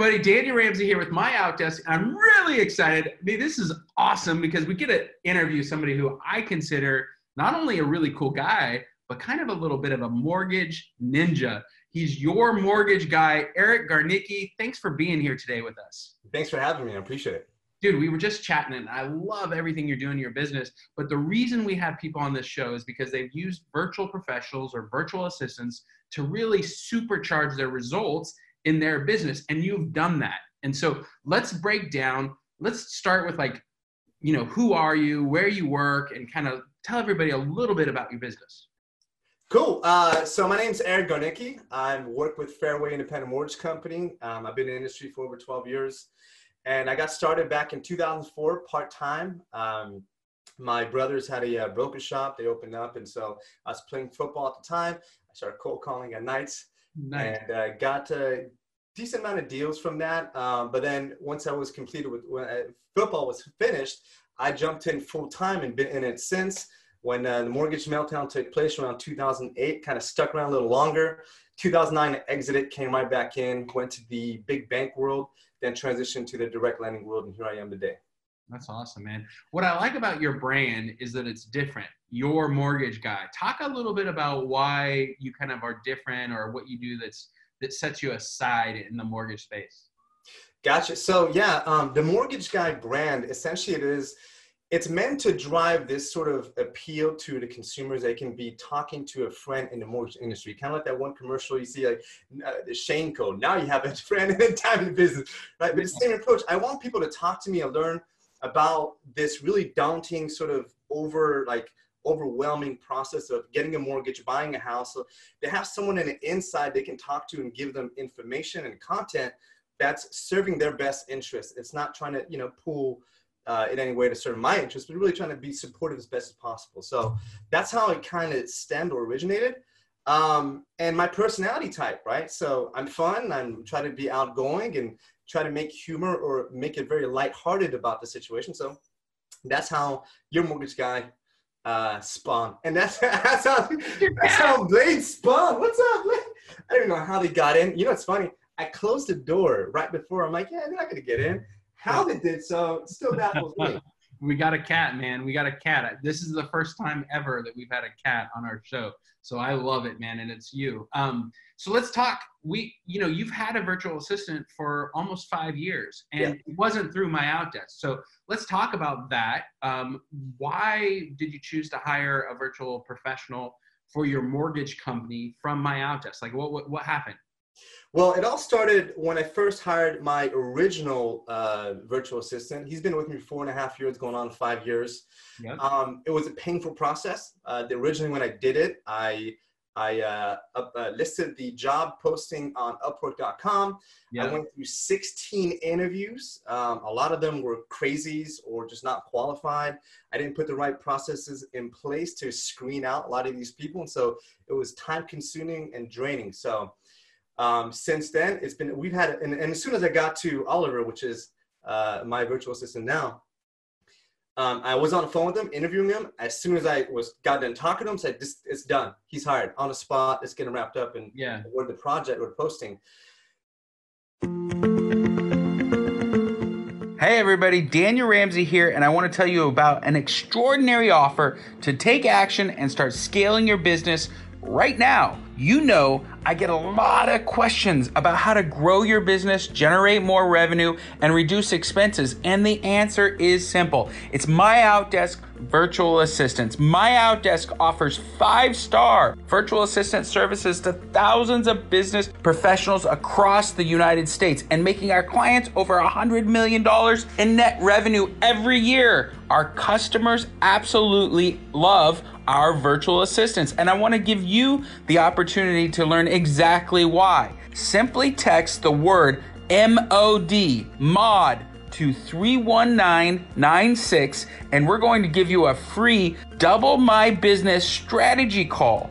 Everybody, Daniel Ramsey here with my Outdesk. I'm really excited. I mean, this is awesome because we get to interview somebody who I consider not only a really cool guy, but kind of a little bit of a mortgage ninja. He's your mortgage guy, Eric Garnicki. Thanks for being here today with us. Thanks for having me. I appreciate it. Dude, we were just chatting and I love everything you're doing in your business. But the reason we have people on this show is because they've used virtual professionals or virtual assistants to really supercharge their results in their business and you've done that. And so let's break down let's start with like you know who are you where you work and kind of tell everybody a little bit about your business. Cool. Uh, so my name's eric garnicki i work with fairway independent mortgage company. Um, i've been in the industry for over 12 years. And i got started back in 2004 part-time. Um, my brothers had a uh, broker shop. They opened up and so i was playing football at the time. I started cold calling at nights. Nice. And uh, got a decent amount of deals from that. Um, but then once I was completed with when I, uh, football was finished, I jumped in full time and been in it since. When uh, the mortgage meltdown took place around 2008, kind of stuck around a little longer. 2009, I exited, came right back in, went to the big bank world, then transitioned to the direct lending world, and here I am today. That's awesome, man. What I like about your brand is that it's different. Your mortgage guy. Talk a little bit about why you kind of are different or what you do that's that sets you aside in the mortgage space. Gotcha. So yeah, um, the mortgage guy brand essentially it is it's meant to drive this sort of appeal to the consumers. They can be talking to a friend in the mortgage industry, kind of like that one commercial you see, like uh, the Shane Code. Now you have a friend in the time in business, right? But the same approach. I want people to talk to me and learn about this really daunting sort of over like overwhelming process of getting a mortgage, buying a house. So they have someone in the inside they can talk to and give them information and content that's serving their best interest. It's not trying to, you know, pull uh, in any way to serve my interest, but really trying to be supportive as best as possible. So that's how it kind of stemmed or originated. Um, and my personality type, right? So I'm fun. I'm trying to be outgoing and try to make humor or make it very lighthearted about the situation. So that's how your mortgage guy uh, spawn, and that's that's how that's how Blade spawned. What's up, Blade? I don't know how they got in. You know, it's funny. I closed the door right before. I'm like, yeah, they're not gonna get in. How they did so still baffles me. we got a cat, man. We got a cat. This is the first time ever that we've had a cat on our show. So I love it, man, and it's you. Um, so let's talk. We, you know, you've had a virtual assistant for almost five years, and yeah. it wasn't through my Outdesk. So let's talk about that. Um, why did you choose to hire a virtual professional for your mortgage company from my Outdesk? Like, what, what, what happened? Well, it all started when I first hired my original uh, virtual assistant. He's been with me four and a half years, going on five years. Um, it was a painful process. Uh, originally, when I did it, I I uh, up, uh, listed the job posting on Upwork.com. I went through 16 interviews. Um, a lot of them were crazies or just not qualified. I didn't put the right processes in place to screen out a lot of these people, and so it was time consuming and draining. So um, since then, it's been we've had and, and, as soon as I got to Oliver, which is uh, my virtual assistant now, um, I was on the phone with him, interviewing him. As soon as I was got done talking to him, said, "This it's done. He's hired on the spot. It's getting wrapped up, and yeah, what the project we're posting." Hey everybody, Daniel Ramsey here, and I want to tell you about an extraordinary offer to take action and start scaling your business right now. You know I get a lot of questions about how to grow your business, generate more revenue, and reduce expenses. And the answer is simple it's My Outdesk Virtual Assistants. My Outdesk offers five star virtual assistant services to thousands of business professionals across the United States and making our clients over $100 million in net revenue every year. Our customers absolutely love our virtual assistants, and I want to give you the opportunity to learn exactly why. simply text the word MOD, MOD, to 31996, and we're going to give you a free Double My Business strategy call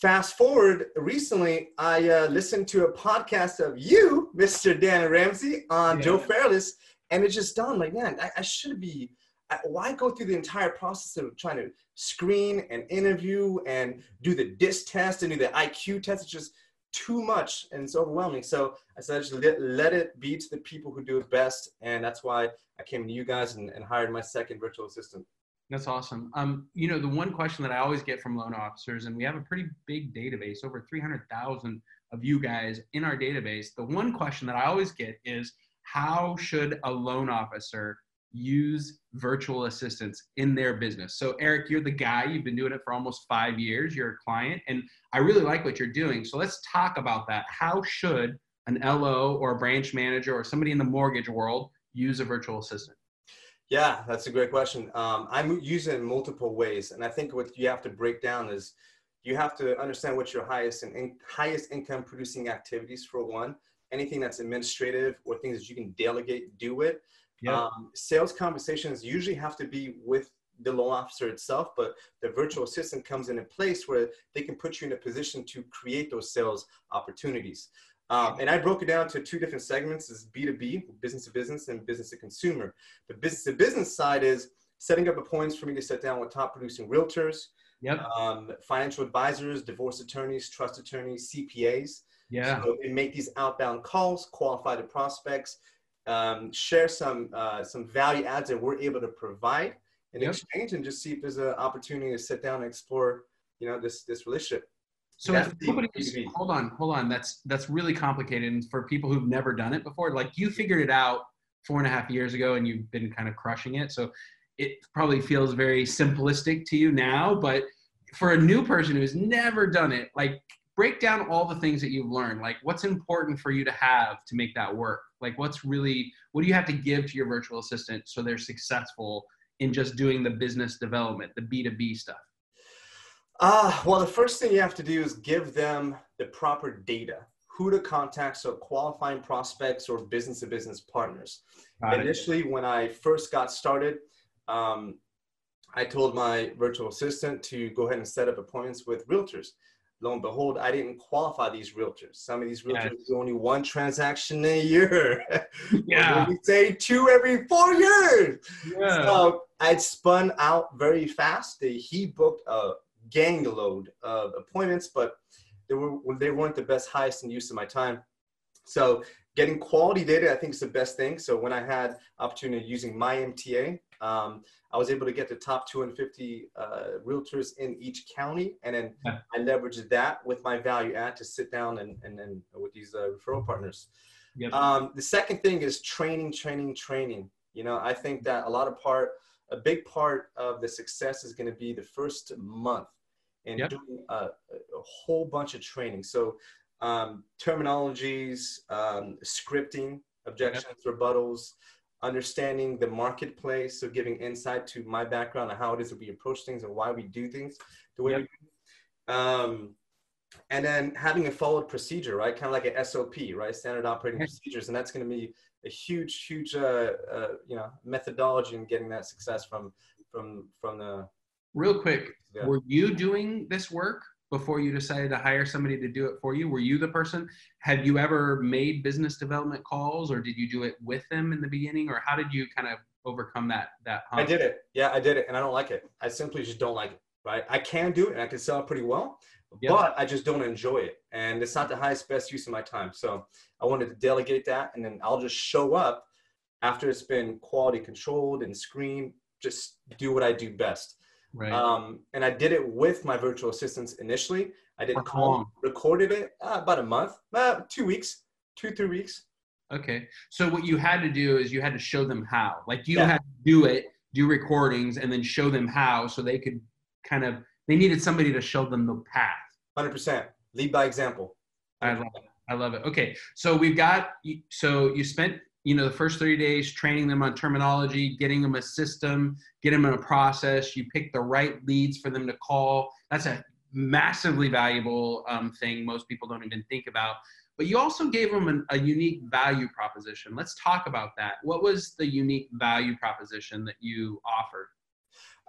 fast forward recently, I uh, listened to a podcast of you, Mr. Dan Ramsey, on yeah. Joe Fairless, and it just dawned like, man, I, I should be. I, why go through the entire process of trying to screen and interview and do the DISC test and do the IQ test? It's just too much and it's overwhelming. So I said, just let, let it be to the people who do it best, and that's why I came to you guys and, and hired my second virtual assistant. That's awesome. Um, you know, the one question that I always get from loan officers, and we have a pretty big database, over 300,000 of you guys in our database. The one question that I always get is how should a loan officer use virtual assistants in their business? So, Eric, you're the guy, you've been doing it for almost five years, you're a client, and I really like what you're doing. So, let's talk about that. How should an LO or a branch manager or somebody in the mortgage world use a virtual assistant? Yeah, that's a great question. Um, I use it in multiple ways, and I think what you have to break down is you have to understand what your highest and in, highest income producing activities for one. Anything that's administrative or things that you can delegate, do it. Yeah. Um, sales conversations usually have to be with the loan officer itself, but the virtual assistant comes in a place where they can put you in a position to create those sales opportunities. Um, and I broke it down to two different segments is B2B, business to business, and business to consumer. The business to business side is setting up appointments for me to sit down with top producing realtors, yep. um, financial advisors, divorce attorneys, trust attorneys, CPAs. Yeah. So and make these outbound calls, qualify the prospects, um, share some uh, some value adds that we're able to provide in yep. exchange, and just see if there's an opportunity to sit down and explore, you know, this this relationship. So if nobody's hold on, hold on. That's that's really complicated. And for people who've never done it before, like you figured it out four and a half years ago and you've been kind of crushing it. So it probably feels very simplistic to you now, but for a new person who's never done it, like break down all the things that you've learned. Like what's important for you to have to make that work? Like what's really what do you have to give to your virtual assistant so they're successful in just doing the business development, the B2B stuff? Uh, well, the first thing you have to do is give them the proper data who to contact, so qualifying prospects or business to business partners. Got Initially, it. when I first got started, um, I told my virtual assistant to go ahead and set up appointments with realtors. Lo and behold, I didn't qualify these realtors. Some of these realtors yes. do only one transaction a year. Yeah. we say two every four years. Yeah. So I'd spun out very fast. He booked a gang load of appointments, but they were they weren't the best highest in use of my time. So getting quality data, I think, is the best thing. So when I had opportunity using my MTA, um, I was able to get the top 250 uh, realtors in each county, and then yeah. I leveraged that with my value add to sit down and and then with these uh, referral partners. Yep. Um, the second thing is training, training, training. You know, I think that a lot of part, a big part of the success is going to be the first month and yep. doing a, a, whole bunch of training. So um, terminologies, um, scripting, objections, yep. rebuttals, understanding the marketplace. So giving insight to my background and how it is that we approach things and why we do things the way yep. we do. Um, and then having a followed procedure, right? Kind of like a SOP, right? Standard operating procedures. And that's going to be a huge, huge, uh, uh, you know, methodology in getting that success from, from, from the, Real quick, yeah. were you doing this work before you decided to hire somebody to do it for you? Were you the person? Have you ever made business development calls or did you do it with them in the beginning or how did you kind of overcome that that I did it. Yeah, I did it, and I don't like it. I simply just don't like it. Right? I can do it, and I can sell it pretty well, Yep. but I just don't enjoy it, and it's not the highest best use of my time. So I wanted to delegate that, and then I'll just show up after it's been quality controlled and screened. Just do what I do best. Right. Um, and I did it with my virtual assistants initially. I did call, recorded it uh, about a month, uh, two weeks, two three weeks. Okay. So what you had to do is you had to show them how. Like you Yeah. had to do it, do recordings, and then show them how, so they could kind of. They needed somebody to show them the path. Hundred percent. Lead by example. I love it. I love it. Okay, so we've got. So you spent you know the first 30 days training them on terminology, getting them a system, getting them in a process. You pick the right leads for them to call. That's a massively valuable um, thing most people don't even think about. But you also gave them an, a unique value proposition. Let's talk about that. What was the unique value proposition that you offered?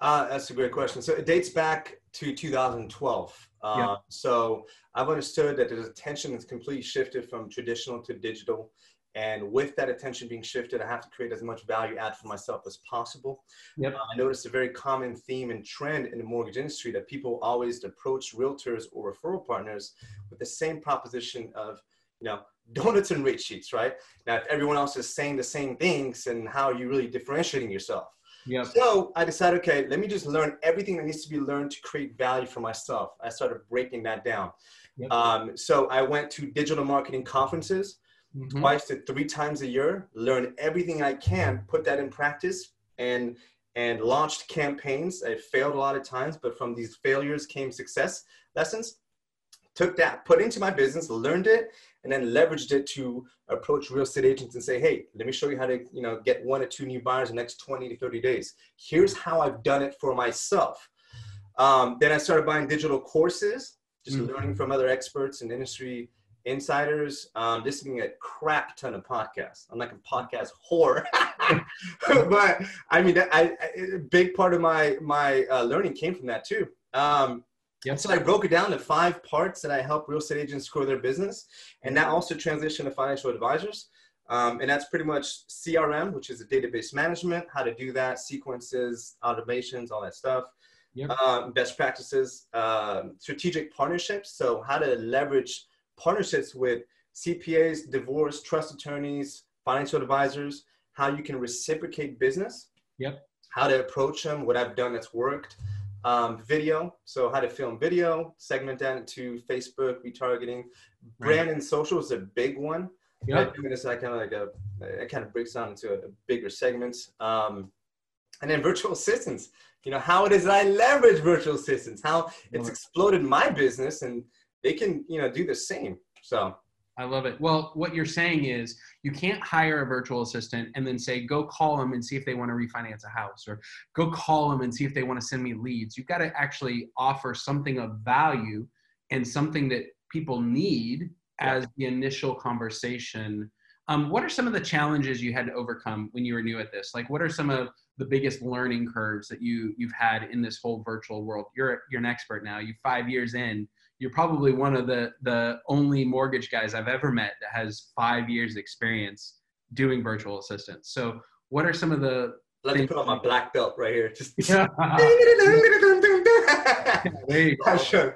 Uh, that's a great question. So it dates back to 2012. Uh, Yeah. So I've understood that the attention has completely shifted from traditional to digital. And with that attention being shifted, I have to create as much value add for myself as possible. Yep. Uh, I noticed a very common theme and trend in the mortgage industry that people always approach realtors or referral partners with the same proposition of, you know, donuts and rate sheets, right? Now, if everyone else is saying the same things, and how are you really differentiating yourself? Yep. So I decided, okay, let me just learn everything that needs to be learned to create value for myself. I started breaking that down. Yep. Um, so I went to digital marketing conferences Mhm. twice to three times a year, learn everything I can, put that in practice, and and launched campaigns. I failed a lot of times, but from these failures came success lessons. Took that, put into my business, learned it, and then leveraged it to approach real estate agents and say, hey, let me show you how to, you know, get one or two new buyers in the next 20 to 30 days. Here's how I've done it for myself. Um, then I started buying digital courses, just Mhm. learning from other experts and industry insiders, um, listening a crap ton of podcasts. I'm like a podcast whore, but I mean, I, I, a big part of my my uh, learning came from that too. Um, Yep. So I broke it down to five parts that I help real estate agents grow their business, and that also transition to financial advisors. Um, and that's pretty much CRM, which is a database management, how to do that, sequences, automations, all that stuff. Yep. Um, best practices, um, strategic partnerships. So how to leverage partnerships with CPAs, divorce, trust attorneys, financial advisors, how you can reciprocate business. Yep. How to approach them, what I've done that's worked. Um, video, so how to film video, segment that into Facebook, retargeting. Brand and social is a big one. Yep. I do this, I kind of like a, it kind of breaks down into a, a bigger segments. Um, and then virtual assistants, you know, how it is that I leverage virtual assistants, how it's exploded my business and they can, you know, do the same. So I love it. Well, what you're saying is you can't hire a virtual assistant and then say, go call them and see if they want to refinance a house or go call them and see if they want to send me leads. You've got to actually offer something of value and something that people need as the initial conversation. Um, what are some of the challenges you had to overcome when you were new at this? Like, what are some of the biggest learning curves that you you've had in this whole virtual world? You're you're an expert now. You five years in you're probably one of the the only mortgage guys I've ever met that has five years experience doing virtual assistants. So what are some of the let me put on my black belt right here. Just yeah. there you go. should.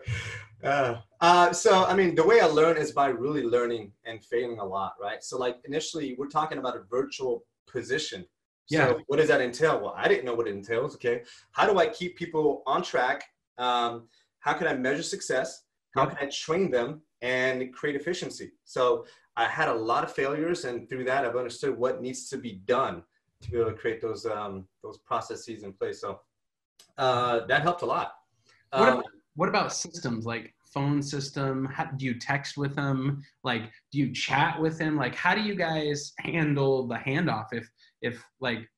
Uh, uh, so, I mean, the way I learn is by really learning and failing a lot, right? So, like, initially, we're talking about a virtual position. So, Yeah. what does that entail? Well, I didn't know what it entails. Okay. How do I keep people on track? Um, how can I measure success? How can I train them and create efficiency? So, I had a lot of failures, and through that, I've understood what needs to be done to be able to create those um, those processes in place. So, uh, that helped a lot. What Um, about, what about systems like phone system? How, do you text with them? Like, do you chat with them? Like, how do you guys handle the handoff if if like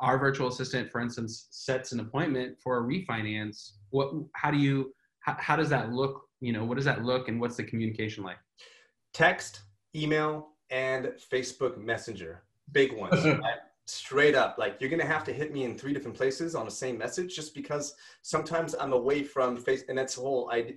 our virtual assistant, for instance, sets an appointment for a refinance? What? How do you? How, how does that look? You know, what does that look, and what's the communication like? text, email, and Facebook Messenger. Big ones. right? Straight up. Like you're gonna have to hit me in three different places on the same message just because sometimes I'm away from face and that's the whole idea.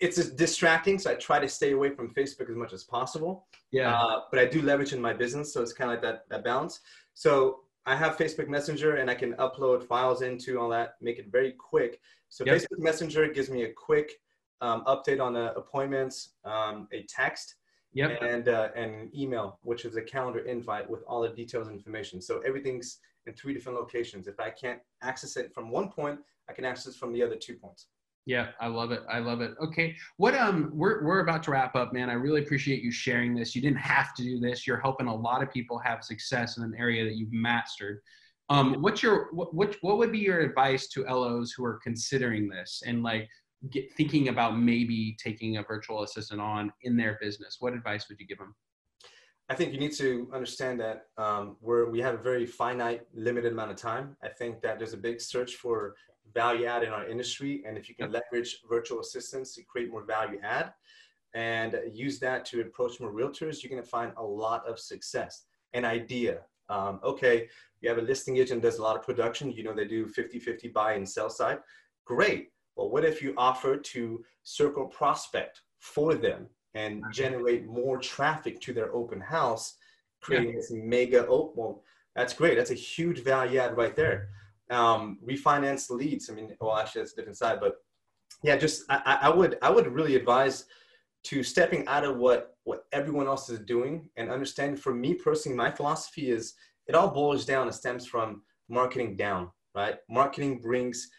It's just distracting, so I try to stay away from Facebook as much as possible. Yeah. Uh, but I do leverage in my business, so it's kind of like that that balance. So I have Facebook Messenger and I can upload files into all that, make it very quick. So Yep. Facebook Messenger gives me a quick um, update on the appointments, um, a text, Yep. and uh, an email, which is a calendar invite with all the details and information. So everything's in three different locations. If I can't access it from one point, I can access it from the other two points. Yeah, I love it. I love it. Okay. What um we're we're about to wrap up, man. I really appreciate you sharing this. You didn't have to do this. You're helping a lot of people have success in an area that you've mastered. Um what's your what what, what would be your advice to LOs who are considering this and like get, thinking about maybe taking a virtual assistant on in their business? What advice would you give them? I think you need to understand that um, we're, we have a very finite, limited amount of time. I think that there's a big search for value add in our industry. And if you can leverage virtual assistants to create more value add and use that to approach more realtors, you're going to find a lot of success. An idea. Um, okay, you have a listing agent does a lot of production. You know, they do 50 50 buy and sell side. Great. Well, what if you offer to circle prospect for them and generate more traffic to their open house, creating this mega oh well, that's great. That's a huge value add right there. Um, refinance leads. I mean, well, actually, that's a different side, but yeah, just I, I- I would I would really advise to stepping out of what what everyone else is doing and understand. For me personally, my philosophy is it all boils down and stems from marketing down. Right, marketing brings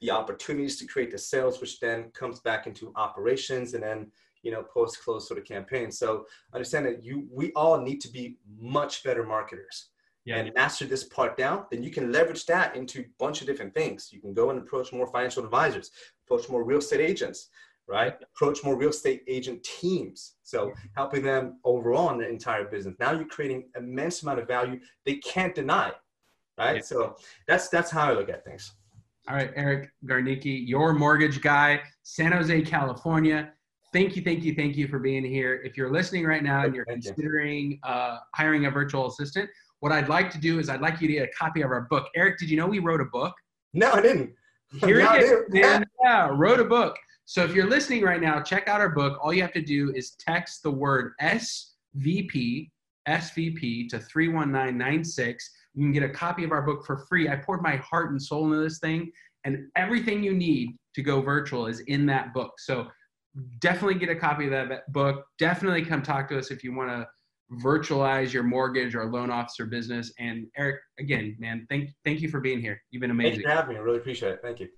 the opportunities to create the sales, which then comes back into operations and then you know post close sort of campaign. So understand that you we all need to be much better marketers and master this part down, then you can leverage that into a bunch of different things. You can go and approach more financial advisors, approach more real estate agents, right? Approach more real estate agent teams. So helping them overall in the entire business. Now you're creating immense amount of value they can't deny, right? Yeah. So that's that's how I look at things. All right, Eric Garnicki, your mortgage guy, San Jose, California. Thank you, thank you, thank you for being here. If you're listening right now and you're Thank you. considering uh, hiring a virtual assistant, what I'd like to do is I'd like you to get a copy of our book. Eric, did you know we wrote a book? No, I didn't. Here Now I it is, man. Yeah, wrote a book. So if you're listening right now, check out our book. All you have to do is text the word SVP, SVP to 31996. You can get a copy of our book for free. I poured my heart and soul into this thing, and everything you need to go virtual is in that book. So definitely get a copy of that book. Definitely come talk to us if you want to virtualize your mortgage or loan officer business. And Eric, again, man, thank thank you for being here. You've been Thank amazing. you for having me. I really appreciate it. Thank you.